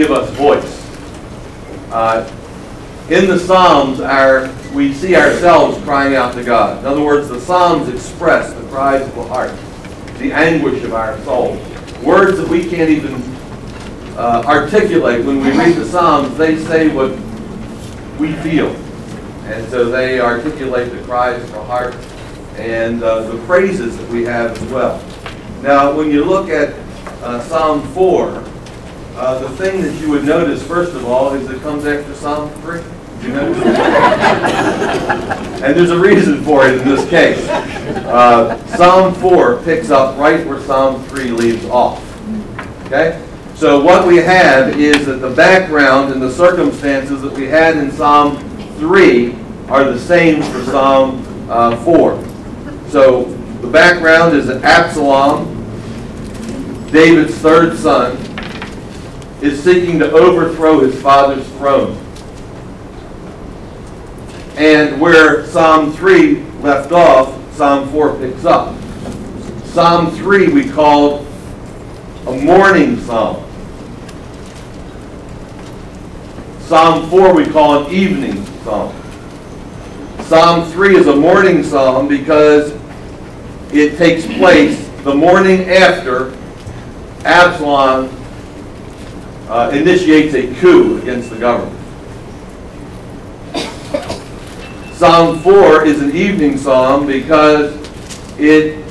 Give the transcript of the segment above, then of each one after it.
give us voice. Uh, in the Psalms, our, we see ourselves crying out to God. In other words, the Psalms express the cries of the heart, the anguish of our soul. Words that we can't even uh, articulate when we read the Psalms, they say what we feel. And so they articulate the cries of the heart and uh, the praises that we have as well. Now, when you look at uh, Psalm 4, uh, the thing that you would notice, first of all, is it comes after Psalm 3. Do you notice? and there's a reason for it in this case. Uh, Psalm 4 picks up right where Psalm 3 leaves off. Okay? So what we have is that the background and the circumstances that we had in Psalm 3 are the same for Psalm uh, 4. So the background is Absalom, David's third son, is seeking to overthrow his father's throne. And where Psalm 3 left off, Psalm 4 picks up. Psalm 3 we called a morning psalm. Psalm 4 we call an evening psalm. Psalm 3 is a morning psalm because it takes place the morning after Absalom uh, initiates a coup against the government. Psalm 4 is an evening psalm because it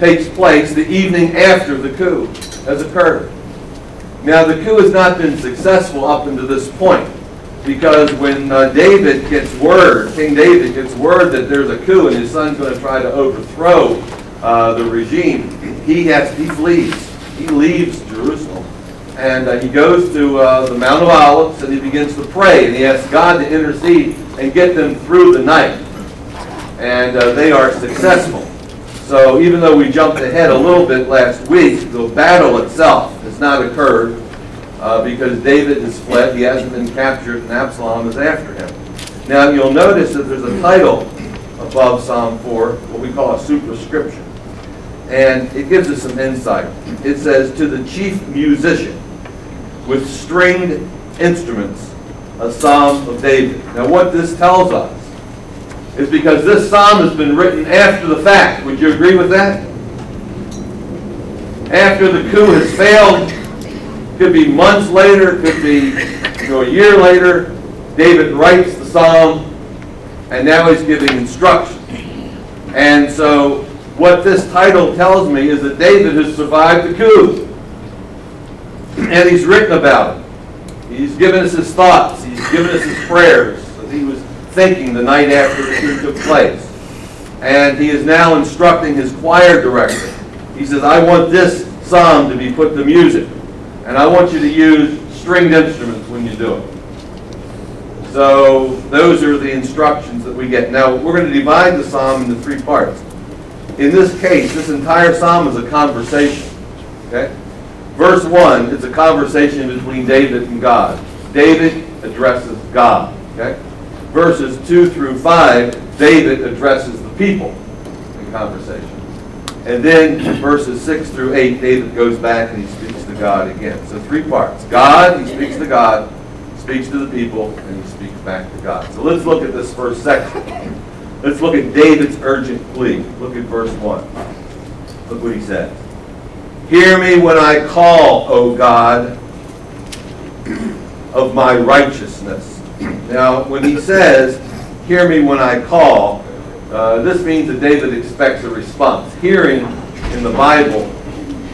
takes place the evening after the coup has occurred. Now, the coup has not been successful up until this point because when uh, David gets word, King David gets word that there's a coup and his son's going to try to overthrow uh, the regime, he has he flees. He leaves Jerusalem and uh, he goes to uh, the Mount of Olives and he begins to pray and he asks God to intercede and get them through the night. And uh, they are successful. So even though we jumped ahead a little bit last week, the battle itself has not occurred uh, because David has fled. He hasn't been captured and Absalom is after him. Now you'll notice that there's a title above Psalm 4, what we call a superscription. And it gives us some insight. It says, To the chief musician with stringed instruments, a psalm of David. Now what this tells us is because this psalm has been written after the fact. Would you agree with that? After the coup has failed, could be months later, could be you know, a year later, David writes the psalm, and now he's giving instruction. And so what this title tells me is that David has survived the coup. And he's written about it. He's given us his thoughts. He's given us his prayers that he was thinking the night after the coup took place. And he is now instructing his choir director. He says, I want this psalm to be put to music. And I want you to use stringed instruments when you do it. So those are the instructions that we get. Now, we're going to divide the psalm into three parts. In this case, this entire psalm is a conversation. Okay? Verse 1 is a conversation between David and God. David addresses God. Okay? Verses 2 through 5, David addresses the people in conversation. And then verses 6 through 8, David goes back and he speaks to God again. So three parts. God, he speaks to God, speaks to the people, and he speaks back to God. So let's look at this first section. Let's look at David's urgent plea. Look at verse 1. Look what he says. Hear me when I call, O God, of my righteousness. Now, when he says, hear me when I call, uh, this means that David expects a response. Hearing in the Bible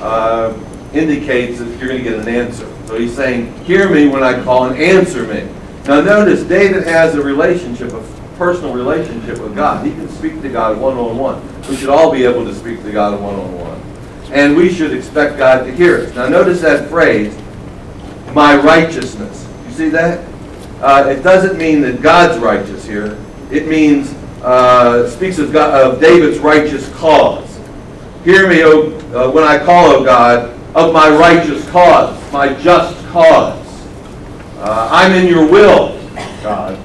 uh, indicates that you're going to get an answer. So he's saying, hear me when I call and answer me. Now notice, David has a relationship, a personal relationship with God. He can speak to God one-on-one. We should all be able to speak to God one-on-one. And we should expect God to hear us. Now notice that phrase, my righteousness. You see that? uh, it doesn't mean that God's righteous here. It means, uh, speaks of, God, of David's righteous cause. Hear me, o, uh, when I call, O God, of my righteous cause, my just cause. Uh, I'm in your will, God.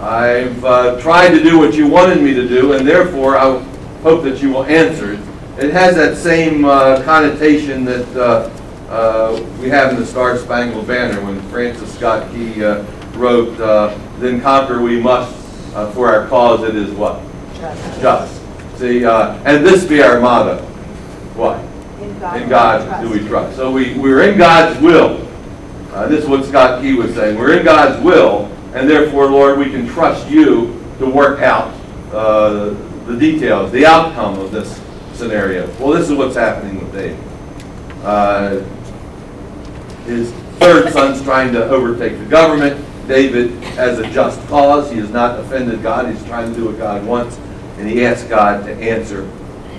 I've uh, tried to do what you wanted me to do, and therefore I hope that you will answer it. Has that same uh, connotation that uh, uh, we have in the Star Spangled Banner when Francis Scott Key uh, wrote, uh, Then conquer we must, uh, for our cause it is what? Just. See, uh, and this be our motto. What? In God do we trust. So we, we're in God's will. Uh, this is what Scott Key was saying. We're in God's will, and therefore, Lord, we can trust you to work out uh, the details, the outcome of this scenario. Well, this is what's happening with David. Uh, his third son's trying to overtake the government. David has a just cause. He has not offended God. He's trying to do what God wants, and he asks God to answer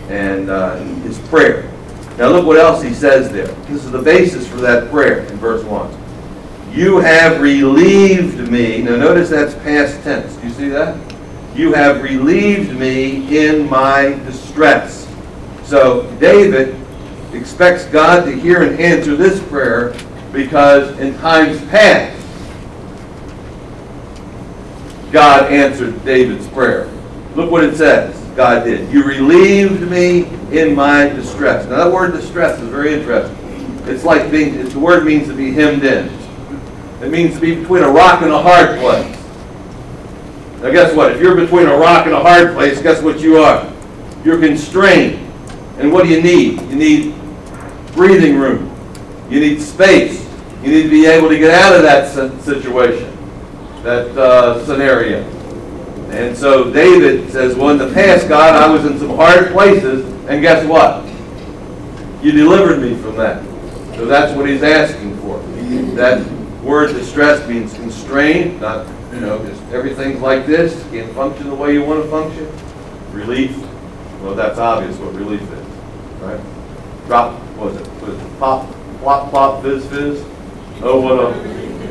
and uh, his prayer. Now look what else he says there. This is the basis for that prayer in verse 1. You have relieved me. Now notice that's past tense. Do you see that? You have relieved me in my distress. So David expects God to hear and answer this prayer because in times past, God answered David's prayer. Look what it says. God did. You relieved me in my distress. Now that word distress is very interesting. It's like being, it's, the word means to be hemmed in. It means to be between a rock and a hard place. Now guess what? If you're between a rock and a hard place, guess what you are? You're constrained. And what do you need? You need breathing room. You need space. You need to be able to get out of that situation, that uh, scenario. And so David says, well, in the past, God, I was in some hard places, and guess what? You delivered me from that. So that's what he's asking for. That word distress means constrained, not, you know, just everything's like this, can't function the way you want to function. Relief, well, that's obvious what relief is, right? Drop, what was it, was it pop, plop, plop, fizz, fizz? Oh, what a,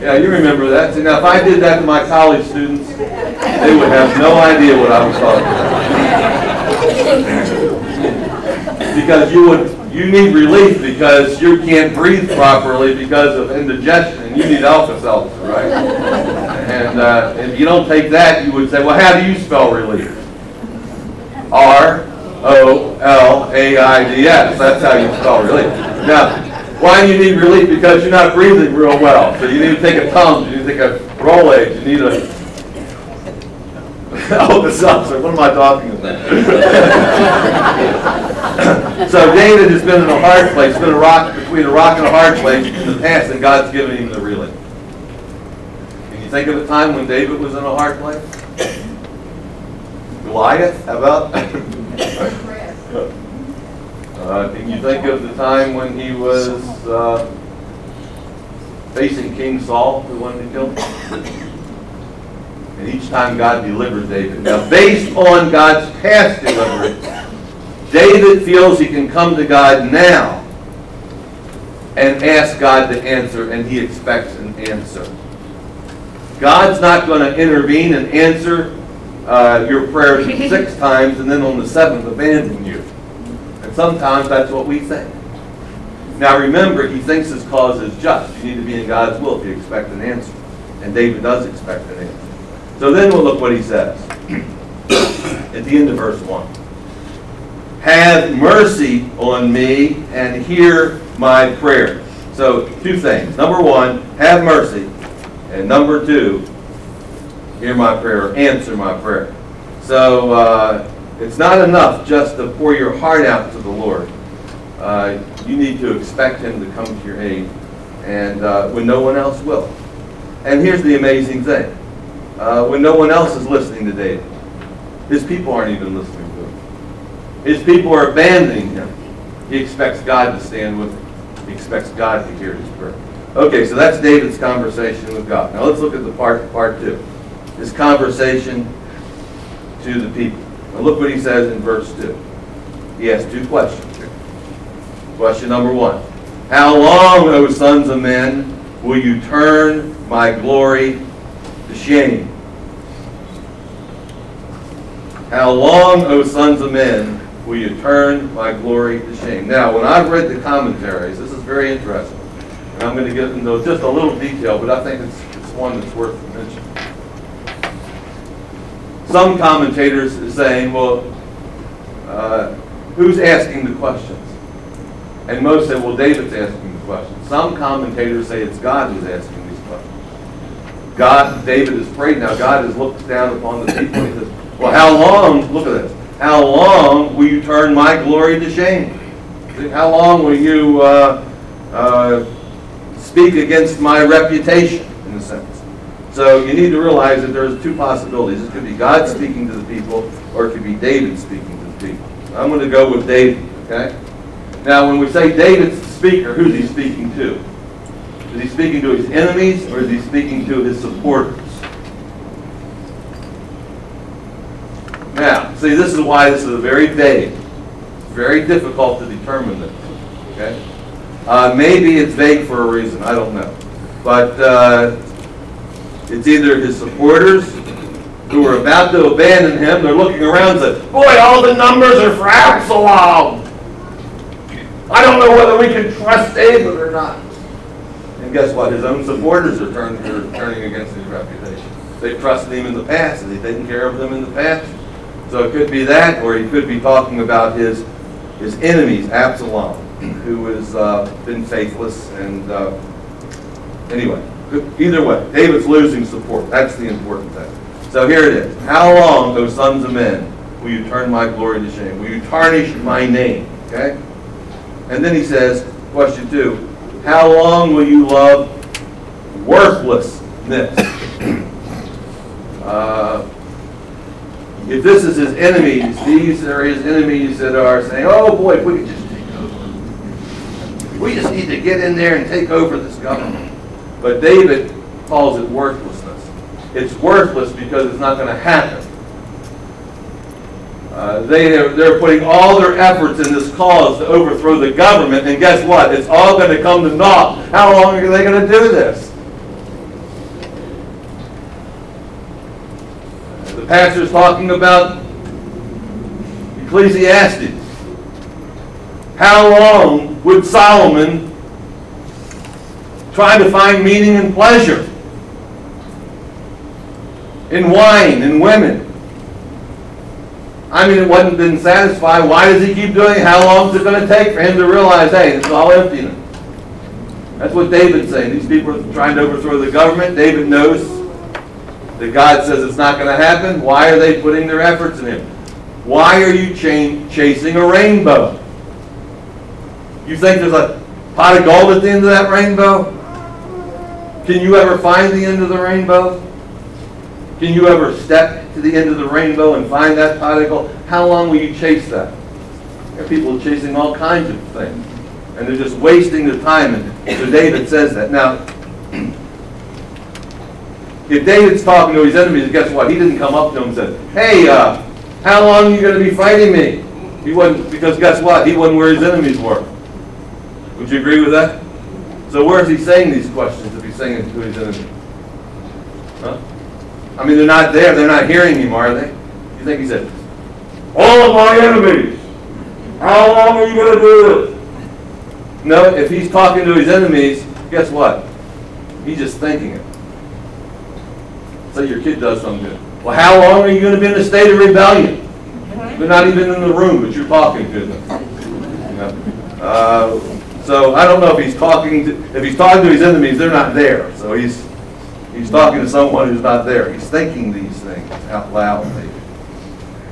yeah, you remember that. Now if I did that to my college students, they would have no idea what I was talking about. Because you would, you need relief because you can't breathe properly because of indigestion, and you need Alka-Seltzer, right? And uh, if you don't take that, you would say, well, how do you spell relief? R O L A I D S. That's how you spell relief. Now, why do you need relief? Because you're not breathing real well. So you need to take a Tums, you need to take a Rolaids, you need a oh, Alka-Seltzer. What am I talking about? so David has been in a hard place, been a rock between a rock and a hard place in the past, and God's given him the relief. Can you think of a time when David was in a hard place? Goliath? How about? Uh, can you think of the time when he was uh, facing King Saul, who wanted to kill him? And each time God delivered David. Now, based on God's past deliverance, David feels he can come to God now and ask God to answer, and he expects an answer. God's not going to intervene and answer uh, your prayers six times and then on the seventh abandon you. And sometimes that's what we think. Now remember, he thinks his cause is just. You need to be in God's will if you expect an answer. And David does expect an answer. So then we'll look what he says at the end of verse 1. Have mercy on me and hear my prayer. So, two things. Number one, have mercy. And number two, hear my prayer, answer my prayer. So, uh, it's not enough just to pour your heart out to the Lord. Uh, you need to expect Him to come to your aid, and uh, when no one else will. And here's the amazing thing uh, when no one else is listening to David, his people aren't even listening to him. His people are abandoning him. He expects God to stand with him, he expects God to hear his prayer. Okay, so that's David's conversation with God. Now let's look at the part, part two his conversation to the people. Look what he says in verse 2. He has two questions here. Question number one How long, O sons of men, will you turn my glory to shame. How long, O sons of men, will you turn my glory to shame? Now, when I've read the commentaries, this is very interesting. And I'm going to get into just a little detail, but I think it's, it's one that's worth mentioning. Some commentators saying, well, uh, who's asking the questions? And most say, well, David's asking the questions. Some commentators say it's God who's asking these questions. God, David has prayed now. God has looked down upon the people and he says, well, how long, look at this, how long will you turn my glory to shame? How long will you uh, uh, speak against my reputation, in a sense? So you need to realize that there's two possibilities. It could be God speaking to the people, or it could be David speaking to the people. I'm going to go with David, okay? Now, when we say David's the speaker, who's he speaking to? Is he speaking to his enemies, or is he speaking to his supporters? Now, see, this is why this is very vague. Very difficult to determine this, okay? Uh, maybe it's vague for a reason, I don't know. But uh, it's either his supporters who are about to abandon him, they're looking around and say, boy, all the numbers are for Absalom. I don't know whether we can trust David or not. And guess what? His own supporters are turning, are turning against his reputation. They trusted him in the past, and he's taken care of them in the past. So it could be that, or he could be talking about his his enemies, Absalom, who has uh, been faithless. And uh, anyway, either way, David's losing support. That's the important thing. So here it is. How long, O sons of men, will you turn my glory to shame? Will you tarnish my name? Okay? And then he says, question two, how long will you love worthlessness? Uh, if this is his enemies, these are his enemies that are saying, oh boy, if we could just take over. We just need to get in there and take over this government. But David calls it worthlessness. It's worthless because it's not going to happen. Uh, they are, they're putting all their efforts in this cause to overthrow the government, and guess what? It's all going to come to naught. How long are they going to do this? The pastor's talking about Ecclesiastes. How long would Solomon try to find meaning and pleasure in wine and women? I mean, it wasn't been satisfied. Why does he keep doing it? How long is it going to take for him to realize, hey, this is all emptiness? That's what David's saying. These people are trying to overthrow the government. David knows that God says it's not going to happen. Why are they putting their efforts in him? Why are you ch- chasing a rainbow? You think there's a pot of gold at the end of that rainbow? Can you ever find the end of the rainbow? Can you ever step to the end of the rainbow and find that gold? How long will you chase that? There are people chasing all kinds of things, and they're just wasting their time. And so David says that. Now, if David's talking to his enemies, guess what? He didn't come up to him and said, "Hey, uh, how long are you going to be fighting me?" He wasn't because guess what? He wasn't where his enemies were. Would you agree with that? So where is he saying these questions saying to his enemies? Huh? I mean, they're not there. They're not hearing him, are they? You think he said, "All of my enemies, how long are you going to do this?" No. If he's talking to his enemies, guess what? He's just thinking it. Say your kid does something good. Well, how long are you going to be in a state of rebellion? They're not even in the room, but you're talking to them. You know? uh, so I don't know if he's talking to if he's talking to his enemies, they're not there. So he's he's talking to someone who's not there. He's thinking these things out loud, maybe.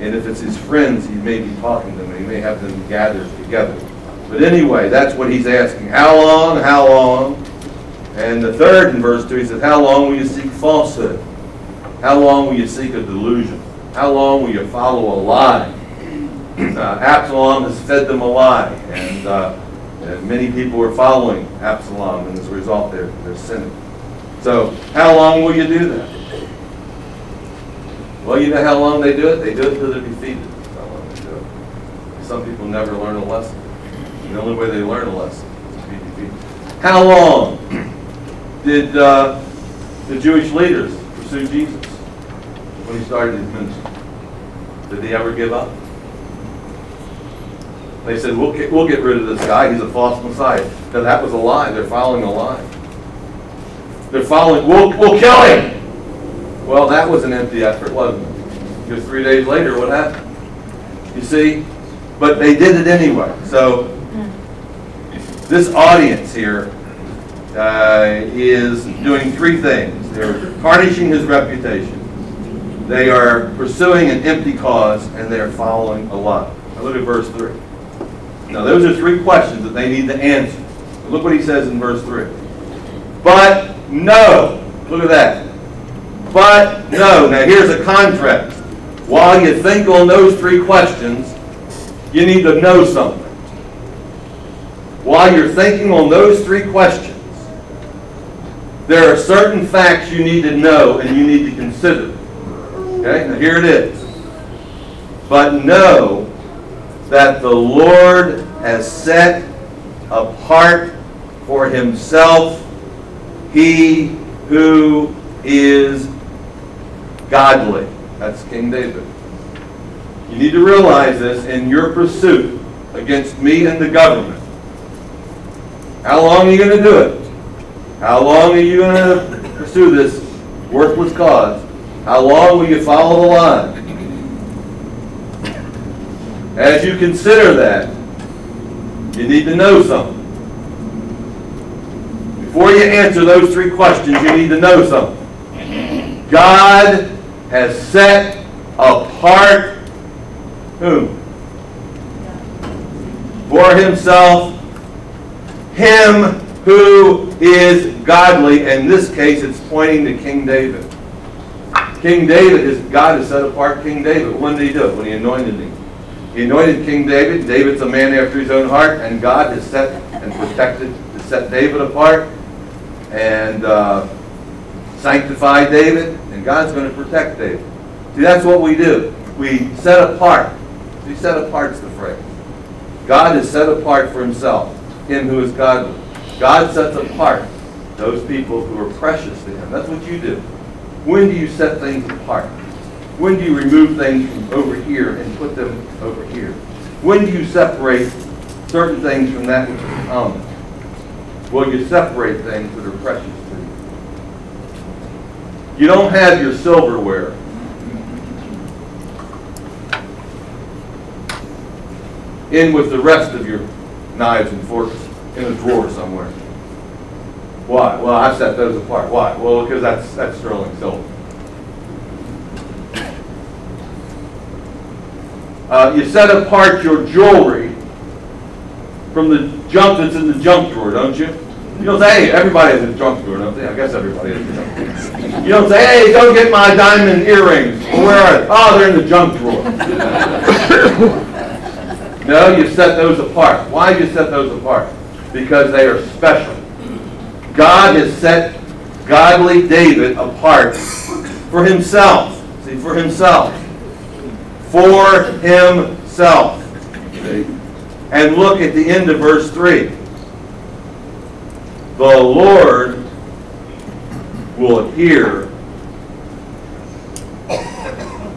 And if it's his friends, he may be talking to them. He may have them gathered together. But anyway, that's what he's asking. How long? How long? And the third in verse 2, he says, How long will you seek falsehood? How long will you seek a delusion? How long will you follow a lie? Uh, Absalom has fed them a lie, and, uh, and many people were following Absalom, and as a result, they're, they're sinning. So, how long will you do that? Well, you know how long they do it? They do it until they're defeated. How long they do it. Some people never learn a lesson. The only way they learn a lesson is to be defeated. How long did uh, the Jewish leaders pursue Jesus when he started his ministry. Did they ever give up? They said, we'll get, we'll get rid of this guy, he's a false Messiah. No, that was a lie, they're following a lie. They're following, we'll, we'll kill him! Well, that was an empty effort, wasn't it? Because three days later, what happened? You see? But they did it anyway. So, this audience here uh, is doing three things. They're tarnishing his reputation, they are pursuing an empty cause, and they are following a lie. Now look at verse 3. Now, those are three questions that they need to answer. Look what he says in verse 3. But no. Look at that. But no. Now, here's a contrast. While you think on those three questions, you need to know something. While you're thinking on those three questions, there are certain facts you need to know and you need to consider. Okay, now here it is. But know that the Lord has set apart for himself he who is godly. That's King David. You need to realize this in your pursuit against me and the government. How long are you going to do it? How long are you going to pursue this worthless cause? How long will you follow the line? As you consider that, you need to know something. Before you answer those three questions, you need to know something. God has set apart whom? For himself, him who is godly. In this case, it's pointing to King David. King David is God has set apart King David. When did he do it? When he anointed him. He anointed King David. David's a man after his own heart, and God has set and protected, set David apart, and uh, sanctified David, and God's going to protect David. See, that's what we do. We set apart. See, set apart's the phrase. God is set apart for himself, him who is godly. God sets apart those people who are precious to him. That's what you do. When do you set things apart? When do you remove things from over here and put them over here? When do you separate certain things from that which is common? Well, you separate things that are precious to you. You don't have your silverware in with the rest of your knives and forks in a drawer somewhere. Why? Well, I've set those apart. Why? Well, because that's, that's sterling silver. Uh, you set apart your jewelry from the junk that's in the junk drawer, don't you? You don't say, hey, everybody has a junk drawer, don't they? I guess everybody has a junk drawer. You don't say, hey, go get my diamond earrings. Well, where are they? Oh, they're in the junk drawer. no, you set those apart. Why do you set those apart? Because they are special. God has set godly David apart for himself. See, for himself. For himself. And look at the end of verse 3. The Lord will appear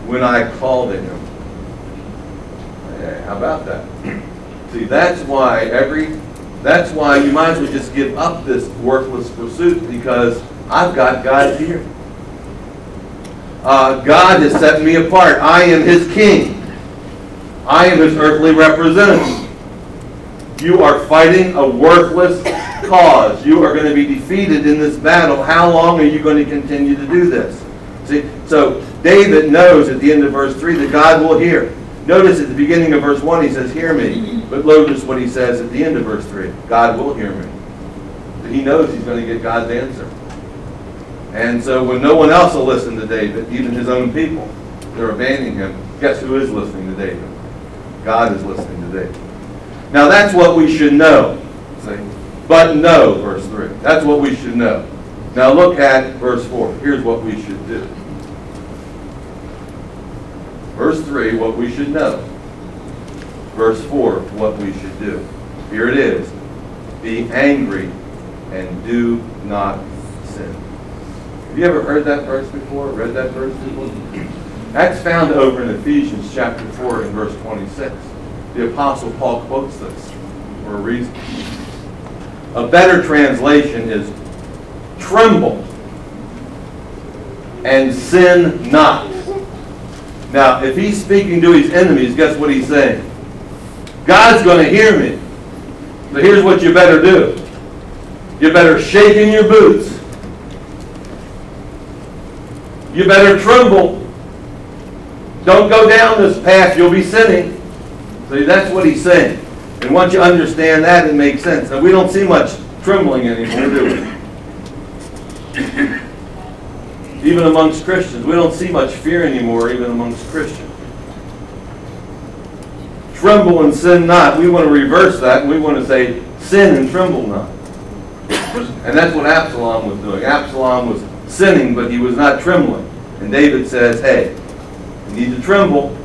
when I call to him. How about that? See, that's why every that's why you might as well just give up this worthless pursuit because I've got God here. Uh, God has set me apart. I am His king. I am His earthly representative. You are fighting a worthless cause. You are going to be defeated in this battle. How long are you going to continue to do this? See, so David knows at the end of verse 3 that God will hear. Notice at the beginning of verse 1 he says, Hear me. But notice what he says at the end of verse 3 God will hear me. He knows he's going to get God's answer. And so when no one else will listen to David, even his own people, they're abandoning him, guess who is listening to David? God is listening to David. Now that's what we should know. See? But know, verse 3. That's what we should know. Now look at verse 4. Here's what we should do. Verse 3, what we should know. Verse 4, what we should do. Here it is. Be angry and do not sin. Have you ever heard that verse before, read that verse before? That's found over in Ephesians chapter 4 and verse 26. The Apostle Paul quotes this for a reason. A better translation is tremble and sin not. Now, if he's speaking to his enemies, guess what he's saying? God's going to hear me. But here's what you better do. You better shake in your boots. You better tremble. Don't go down this path. You'll be sinning. See, that's what he's saying. And once you understand that, it makes sense. And we don't see much trembling anymore, do we? Even amongst Christians. We don't see much fear anymore, even amongst Christians. Tremble and sin not. We want to reverse that, we want to say, sin and tremble not. And that's what Absalom was doing. Absalom was sinning, but he was not trembling. And David says, hey, you need to tremble.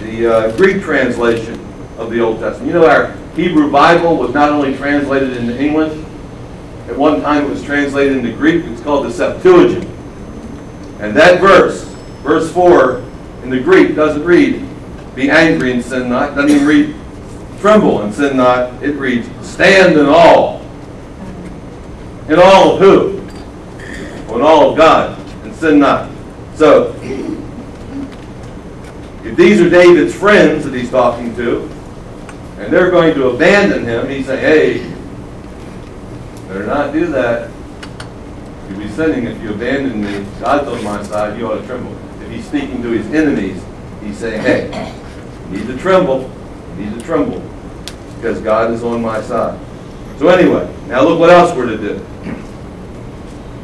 The uh, Greek translation of the Old Testament. You know, our Hebrew Bible was not only translated into English, at one time it was translated into Greek. It's called the Septuagint. And that verse, verse 4, in the Greek, doesn't read, be angry and sin not. It doesn't even read, tremble and sin not. It reads, stand in awe. In all of who? Well, in all of God, sin not. So, if these are David's friends that he's talking to, and they're going to abandon him, he's saying, hey, better not do that. You'll be sinning if you abandon me. God's on my side, you ought to tremble. If he's speaking to his enemies, he's saying, hey, you need to tremble. You need to tremble. Because God is on my side. So anyway, now look what else we're to do.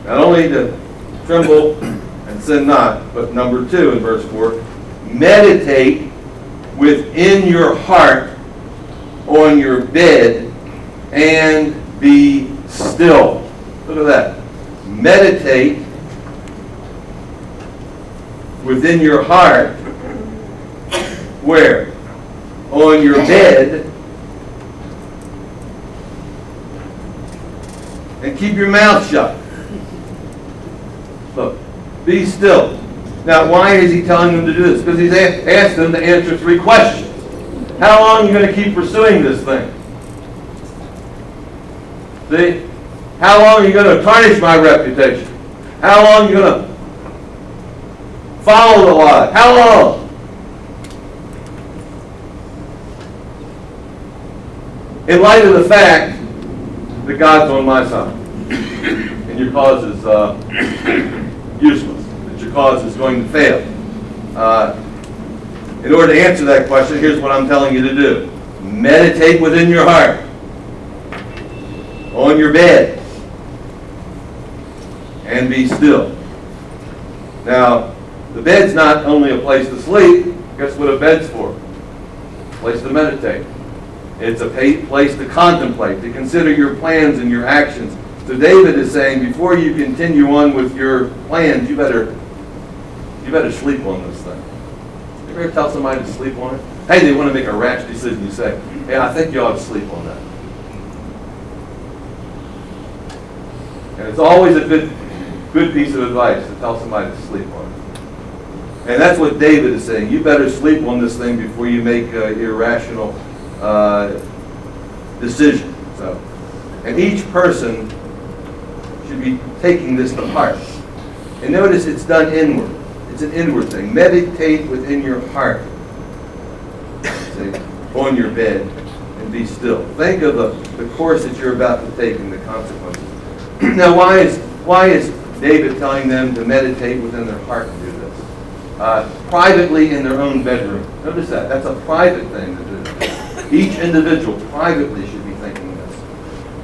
Not only to tremble and sin not, but number two in verse 4, meditate within your heart on your bed and be still. Look at that. Meditate within your heart. Where? On your bed. And keep your mouth shut. Look, be still. Now, why is he telling them to do this? Because he's asked them to answer three questions. How long are you going to keep pursuing this thing? See? How long are you going to tarnish my reputation? How long are you going to follow the lie? How long? In light of the fact that God's on my side, and your cause is uh, useless, that your cause is going to fail. Uh, in order to answer that question, here's what I'm telling you to do. Meditate within your heart, on your bed, and be still. Now, the bed's not only a place to sleep. Guess what a bed's for? A place to meditate. It's a place to contemplate, to consider your plans and your actions. So David is saying, before you continue on with your plans, you better you better sleep on this thing. You ever tell somebody to sleep on it? Hey, they want to make a rash decision. You say, hey, I think you ought to sleep on that. And it's always a good, good piece of advice to tell somebody to sleep on it. And that's what David is saying. You better sleep on this thing before you make uh, irrational uh, decision. So, and each person should be taking this to heart. And notice it's done inward. It's an inward thing. Meditate within your heart. See, on your bed and be still. Think of the, the course that you're about to take and the consequences. now, why is why is David telling them to meditate within their heart and do this? Uh, privately in their own bedroom. Notice that. That's a private thing to do. Each individual privately should be thinking this.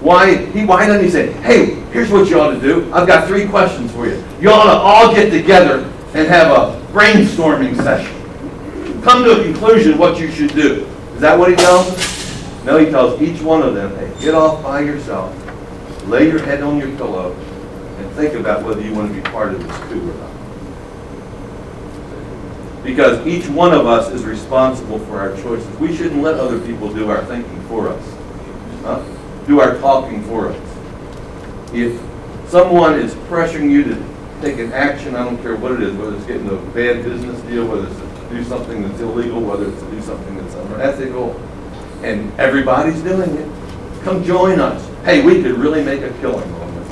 Why, he, why doesn't he say, hey, here's what you ought to do. I've got three questions for you. You ought to all get together and have a brainstorming session. Come to a conclusion what you should do. Is that what he tells them? No, he tells each one of them, hey, get off by yourself, lay your head on your pillow, and think about whether you want to be part of this coup or not. Because each one of us is responsible for our choices. We shouldn't let other people do our thinking for us, huh? Do our talking for us. If someone is pressuring you to take an action, I don't care what it is, whether it's getting a bad business deal, whether it's to do something that's illegal, whether it's to do something that's unethical, and everybody's doing it. Come join us. Hey, we could really make a killing on this.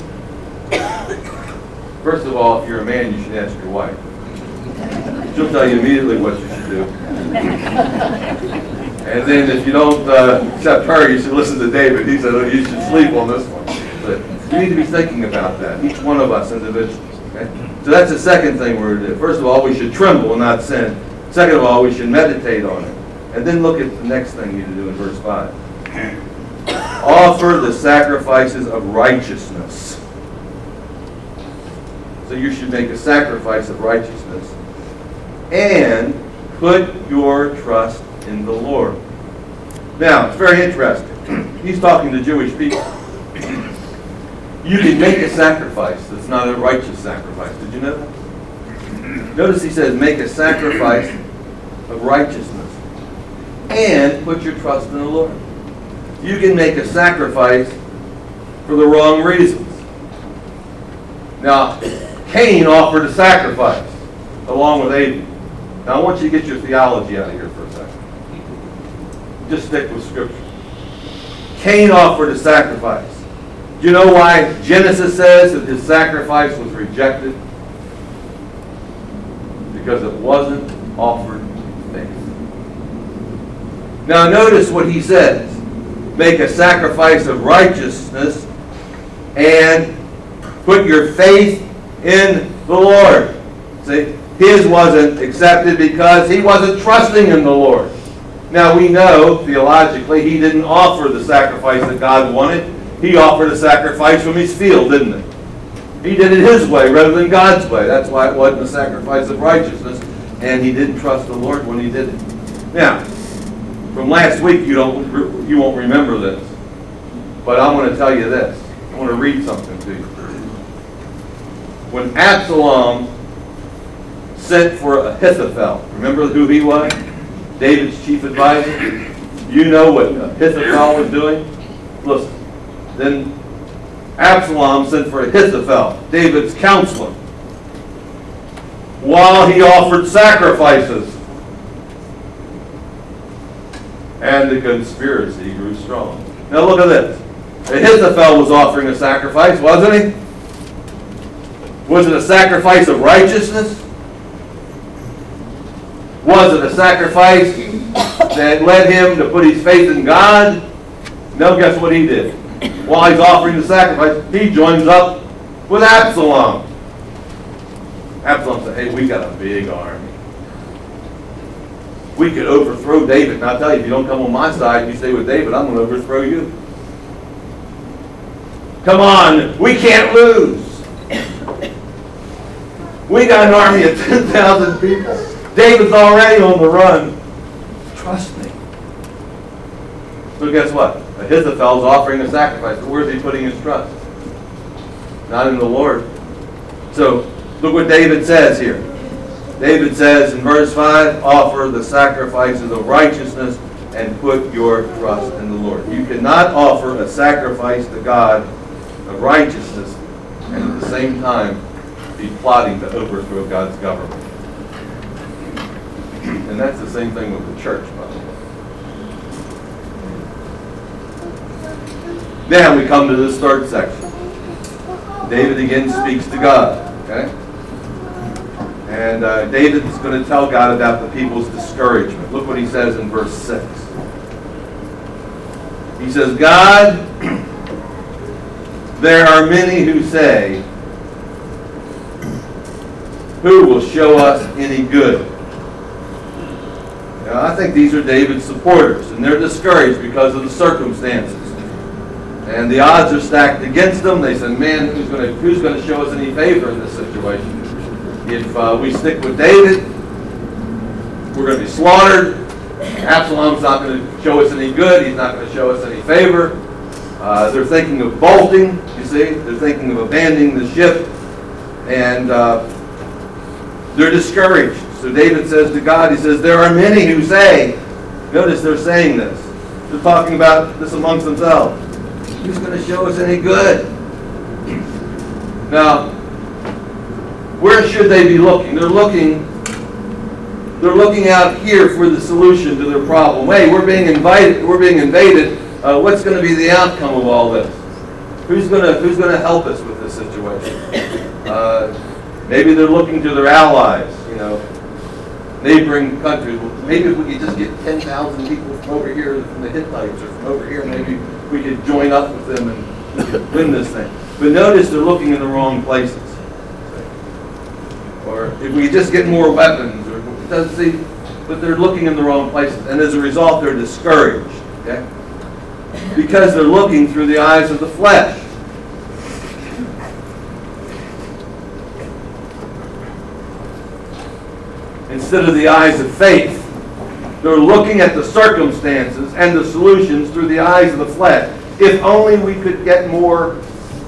First of all, if you're a man, you should ask your wife. She'll tell you immediately what you should do. And then if you don't uh, accept her, you should listen to David. He said, oh, you should sleep on this one. But you need to be thinking about that, each one of us individually. Okay? So that's the second thing we're to do. First of all, we should tremble and not sin. Second of all, we should meditate on it. And then look at the next thing you need to do in verse 5. Offer the sacrifices of righteousness. So you should make a sacrifice of righteousness. And put your trust in the Lord. Now, it's very interesting. He's talking to Jewish people. You can make a sacrifice that's not a righteous sacrifice. Did you know that? Notice he says, make a sacrifice of righteousness and put your trust in the Lord. You can make a sacrifice for the wrong reasons. Now, Cain offered a sacrifice along with Abel. Now, I want you to get your theology out of here for a second. Just stick with Scripture. Cain offered a sacrifice. Do you know why Genesis says that his sacrifice was rejected? Because it wasn't offered in faith. Now notice what he says. Make a sacrifice of righteousness and put your faith in the Lord. See, his wasn't accepted because he wasn't trusting in the Lord. Now we know theologically he didn't offer the sacrifice that God wanted. He offered a sacrifice from his field, didn't he? He did it his way rather than God's way. That's why it wasn't a sacrifice of righteousness, and he didn't trust the Lord when he did it. Now, from last week, you don't you won't remember this, but I want to tell you this. I want to read something to you. When Absalom sent for Ahithophel, remember who he was? David's chief advisor. You know what Ahithophel was doing? Listen. Then Absalom sent for Ahithophel, David's counselor, while he offered sacrifices. And the conspiracy grew strong. Now look at this. Ahithophel was offering a sacrifice, wasn't he? Was it a sacrifice of righteousness? Was it a sacrifice that led him to put his faith in God? No, guess what he did? While he's offering the sacrifice, he joins up with Absalom. Absalom said, hey, we got a big army. We could overthrow David. And I'll tell you, if you don't come on my side, you stay with David, I'm going to overthrow you. Come on, we can't lose. We got an army of 10,000 people. David's already on the run. Trust me. So guess what? Ahithophel's offering a sacrifice. But where's he putting his trust? Not in the Lord. So look what David says here. David says in verse 5, offer the sacrifices of righteousness and put your trust in the Lord. You cannot offer a sacrifice to God of righteousness and at the same time be plotting to overthrow God's government. And that's the same thing with the church, by the way. Now we come to this third section. David again speaks to God. Okay? And uh, David is going to tell God about the people's discouragement. Look what he says in verse 6. He says, God, there are many who say, Who will show us any good? I think these are David's supporters, and they're discouraged because of the circumstances. And the odds are stacked against them. They said, man, who's going to, who's to show us any favor in this situation? If uh, we stick with David, we're going to be slaughtered. Absalom's not going to show us any good. He's not going to show us any favor. Uh, they're thinking of bolting, you see. They're thinking of abandoning the ship. And uh, they're discouraged. So David says to God, he says, there are many who say, notice they're saying this. They're talking about this amongst themselves. Who's going to show us any good? Now, Where should they be looking? They're looking, they're looking out here for the solution to their problem. Hey, we're being invited, we're being invaded. Uh, what's going to be the outcome of all this? Who's going to who's going to help us with this situation? Uh, maybe they're looking to their allies, you know, neighboring countries. Maybe if we could just get 10,000 people from over here, from the Hittites, or from over here, maybe we could join up with them and we could win this thing. But notice they're looking in the wrong places. Or if we just get more weapons, or it doesn't see, but they're looking in the wrong places, and as a result, they're discouraged. Okay, because they're looking through the eyes of the flesh. Instead of the eyes of faith, they're looking at the circumstances and the solutions through the eyes of the flesh. If only we could get more,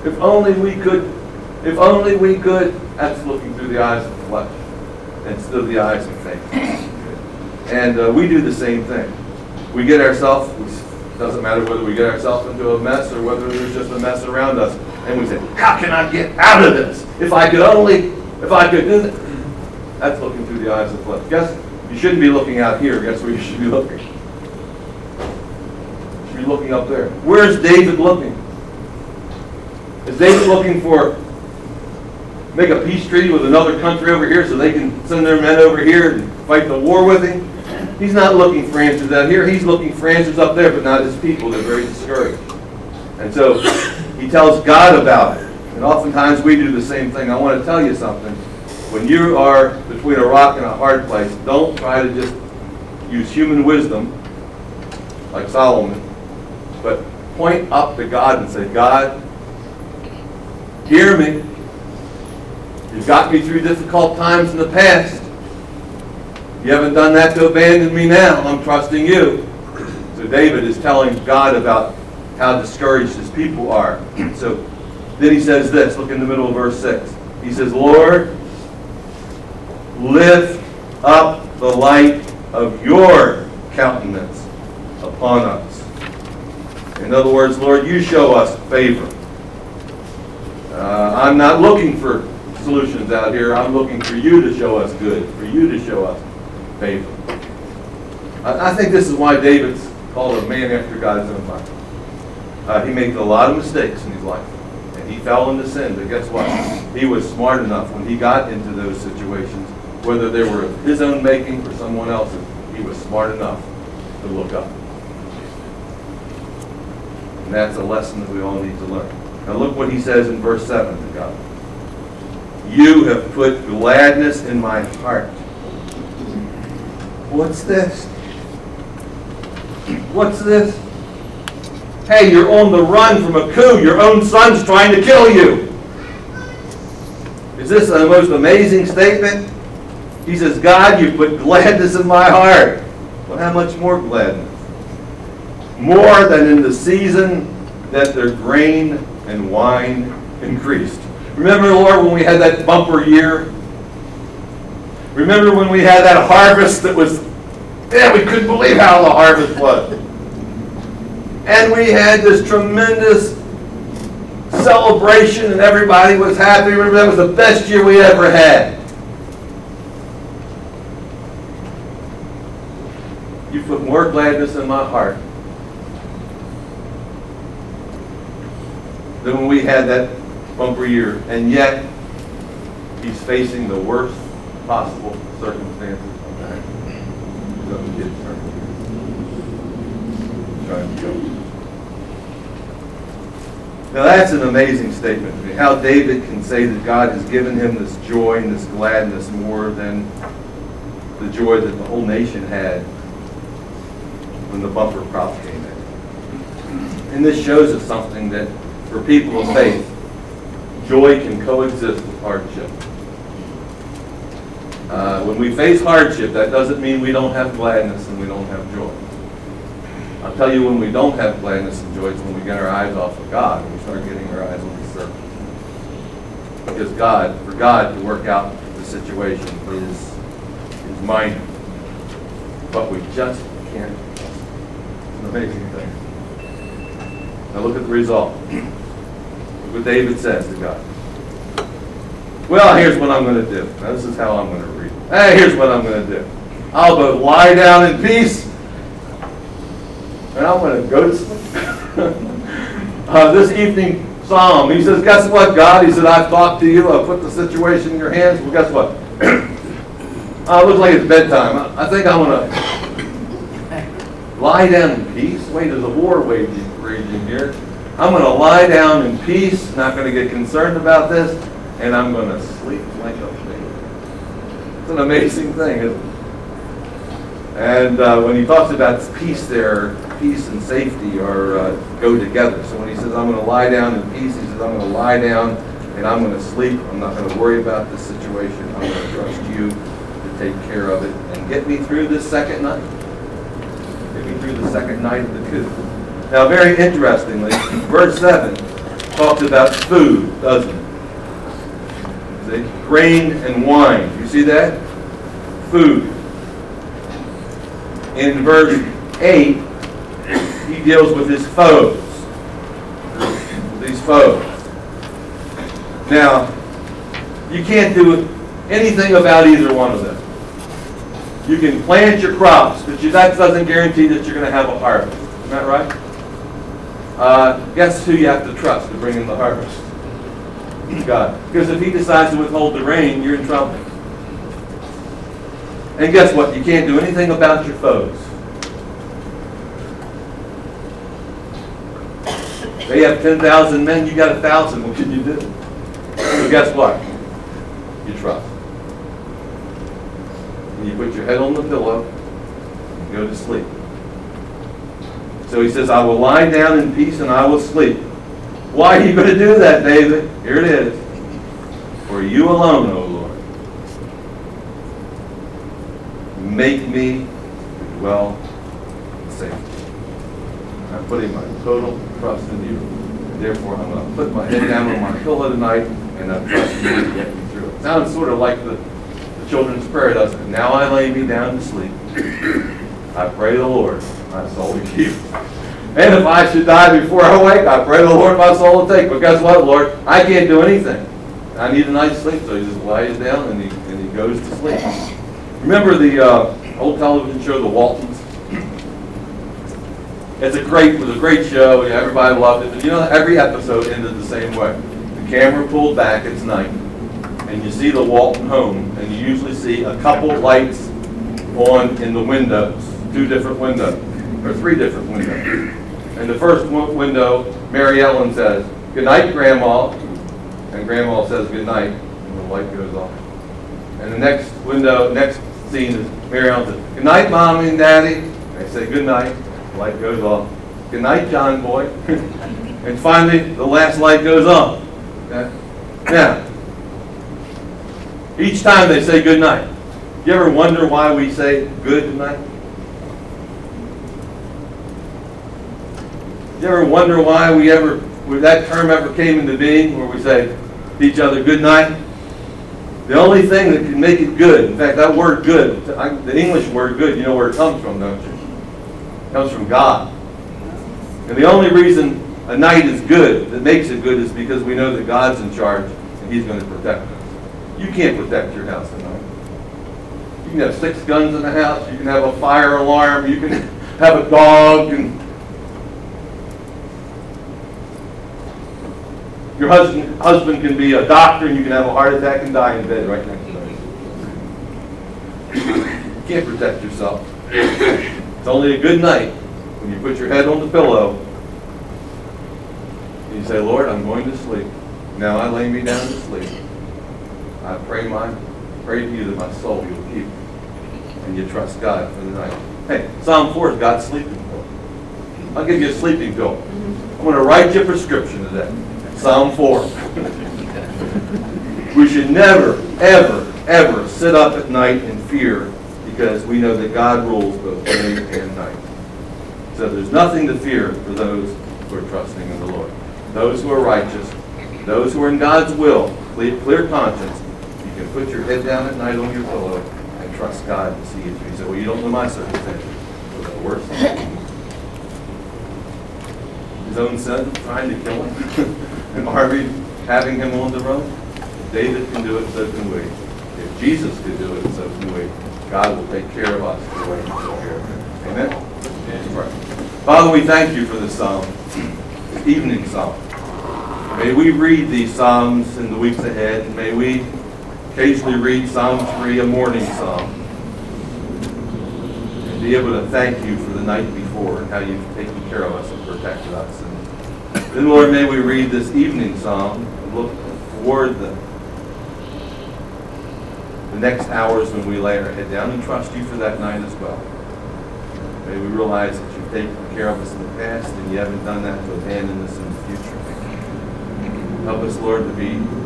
if only we could, if only we could, that's looking through the eyes of the flesh instead of the eyes of faith. And uh, we do the same thing. We get ourselves, it doesn't matter whether we get ourselves into a mess or whether there's just a mess around us, and we say, how can I get out of this? If I could only, if I could do that. That's looking through the eyes of the flesh. Guess you shouldn't be looking out here. Guess where you should be looking? You should be looking up there. Where's David looking? Is David looking for make a peace treaty with another country over here so they can send their men over here and fight the war with him? He's not looking for answers out here. He's looking for answers up there, but not his people. They're very discouraged. And so he tells God about it. And oftentimes we do the same thing. I want to tell you something. When you are between a rock and a hard place, don't try to just use human wisdom like Solomon, but point up to God and say, God, hear me. You've got me through difficult times in the past. You haven't done that to abandon me now. I'm trusting you. So David is telling God about how discouraged his people are. So then he says this, look in the middle of verse 6. He says, Lord, lift up the light of your countenance upon us. In other words, Lord, you show us favor. Uh, I'm not looking for solutions out here. I'm looking for you to show us good, for you to show us favor. I, I think this is why David's called a man after God's own heart. Uh, he made a lot of mistakes in his life, and he fell into sin. But guess what? He was smart enough when he got into those situations, whether they were of his own making or someone else's. He was smart enough to look up. And that's a lesson that we all need to learn. Now look what he says in verse 7 to God. You have put gladness in my heart. What's this? What's this? Hey, you're on the run from a coup. Your own son's trying to kill you. Is this the most amazing statement? He says, God, you put gladness in my heart. Well, how much more gladness? More than in the season that their grain and wine increased. Remember, Lord, when we had that bumper year? Remember when we had that harvest that was, yeah, we couldn't believe how the harvest was. And we had this tremendous celebration and everybody was happy. Remember, that was the best year we ever had. You put more gladness in my heart than when we had that bumper year. And yet, he's facing the worst possible circumstances. Okay? To go. Now that's an amazing statement to me. How David can say that God has given him this joy and this gladness more than the joy that the whole nation had when the bumper crop came in. And this shows us something that for people of faith, joy can coexist with hardship. Uh, when we face hardship, that doesn't mean we don't have gladness and we don't have joy. I'll tell you when we don't have gladness and joy, it's when we get our eyes off of God and we start getting our eyes on the surface. Because God, for God to work out the situation is, is minor. But we just can't. An amazing thing. Now look at the result. Look what David says to God. Well, here's what I'm gonna do. Now, this is how I'm gonna read. Hey, here's what I'm gonna do. I'll both lie down in peace, and I'm gonna go to sleep. uh, this evening psalm, he says, guess what, God? He said, I've talked to you. I've put the situation in your hands. Well, guess what? uh, looks like it's bedtime. I, I think I'm gonna lie down in peace. Wait, there's a war waging, raging here. I'm going to lie down in peace, not going to get concerned about this, and I'm going to sleep like a baby. It's an amazing thing, isn't it? And uh, when he talks about peace there, peace and safety are uh, go together. So when he says, I'm going to lie down in peace, he says, I'm going to lie down and I'm going to sleep. I'm not going to worry about this situation. I'm going to trust you to take care of it and get me through this second night. Through the second night of the coup. Now, very interestingly, verse 7 talks about food, doesn't it? See? Grain and wine. You see that? Food. In verse 8, he deals with his foes. These foes. Now, you can't do anything about either one of them. You can plant your crops, but you, that doesn't guarantee that you're going to have a harvest. Isn't that right? Uh, guess who you have to trust to bring in the harvest? God. Because if he decides to withhold the rain, you're in trouble. And guess what? You can't do anything about your foes. They have 10,000 men, you got a 1,000. What can you do? So guess what? You trust. And you put your head on the pillow and go to sleep. So he says, I will lie down in peace and I will sleep. Why are you going to do that, David? Here it is. For you alone, O Lord, make me dwell safe. I'm putting my total trust in you. Therefore, I'm going to put my head down on my pillow tonight and I'm trusting you to get me through it. Sounds sort of like the children's prayer? Now I lay me down to sleep. I pray the Lord, my soul to keep. And if I should die before I wake, I pray the Lord my soul to take. But guess what, Lord? I can't do anything. I need a night's sleep. So he just lies down and he, and he goes to sleep. Remember the uh, old television show, The Waltons? It's a great, it was a great show. Everybody loved it. But you know, every episode ended the same way. The camera pulled back. It's night, and you see the Walton home, and you usually see a couple lights on in the windows, two different windows, or three different windows. And the first window, Mary Ellen says, "Good night, Grandma," and Grandma says, "Good night," and the light goes off. And the next window, next scene is Mary Ellen says, "Good night, Mommy and Daddy." And They say, "Good night." The light goes off. Good night, John boy. and finally, the last light goes on. Okay? Now, each time they say good night. You ever wonder why we say good night? You ever wonder why we ever, that term ever came into being, where we say each other good night? The only thing that can make it good, in fact, that word good, the English word good, you know where it comes from, don't you? It comes from God. And the only reason a night is good, that makes it good, is because we know that God's in charge and He's going to protect us. You can't protect your house at night. You can have six guns in the house, you can have a fire alarm, you can have a dog, and your husband, husband can be a doctor and you can have a heart attack and die in bed right next to you. You can't protect yourself. It's only a good night when you put your head on the pillow and you say, Lord, I'm going to sleep. Now I lay me down to sleep. I pray my pray to you that my soul you'll keep. And you trust God for the night. Hey, Psalm 4 is God's sleeping pill. I'll give you a sleeping pill. Mm-hmm. I'm going to write you a prescription today. Psalm 4. we should never, ever, ever sit up at night in fear because we know that God rules both day and night. So there's nothing to fear for those who are trusting in the Lord. Those who are righteous, those who are in God's will, clear conscience, you can put your head down at night on your pillow and trust God to see you through. You say, well, you don't know my circumstances. Well, the worst. His own son trying to kill him, and Harvey having him on the road. David can do it, so can we. If Jesus could do it, so can we. God will take care of us the way he took care of him. Amen? Father, we thank you for this psalm, this evening psalm. May we read these psalms in the weeks ahead, may we occasionally read Psalm 3, a morning psalm, and be able to thank you for the night before and how you've taken care of us and protected us. And then, Lord, may we read this evening psalm and look toward the, the next hours when we lay our head down and trust you for that night as well. May we realize that you've taken care of us in the past and you haven't done that to abandon us in the future. Help us, Lord, to be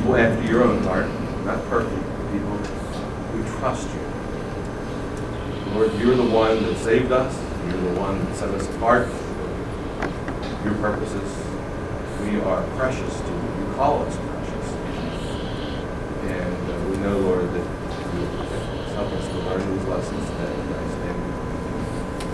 people after your own heart, not perfect, but people who trust you. Lord, you're the one that saved us. You're the one that set us apart. Your purposes. We are precious to you. You call us precious. And uh, we know, Lord, that you. Help us to learn these lessons today.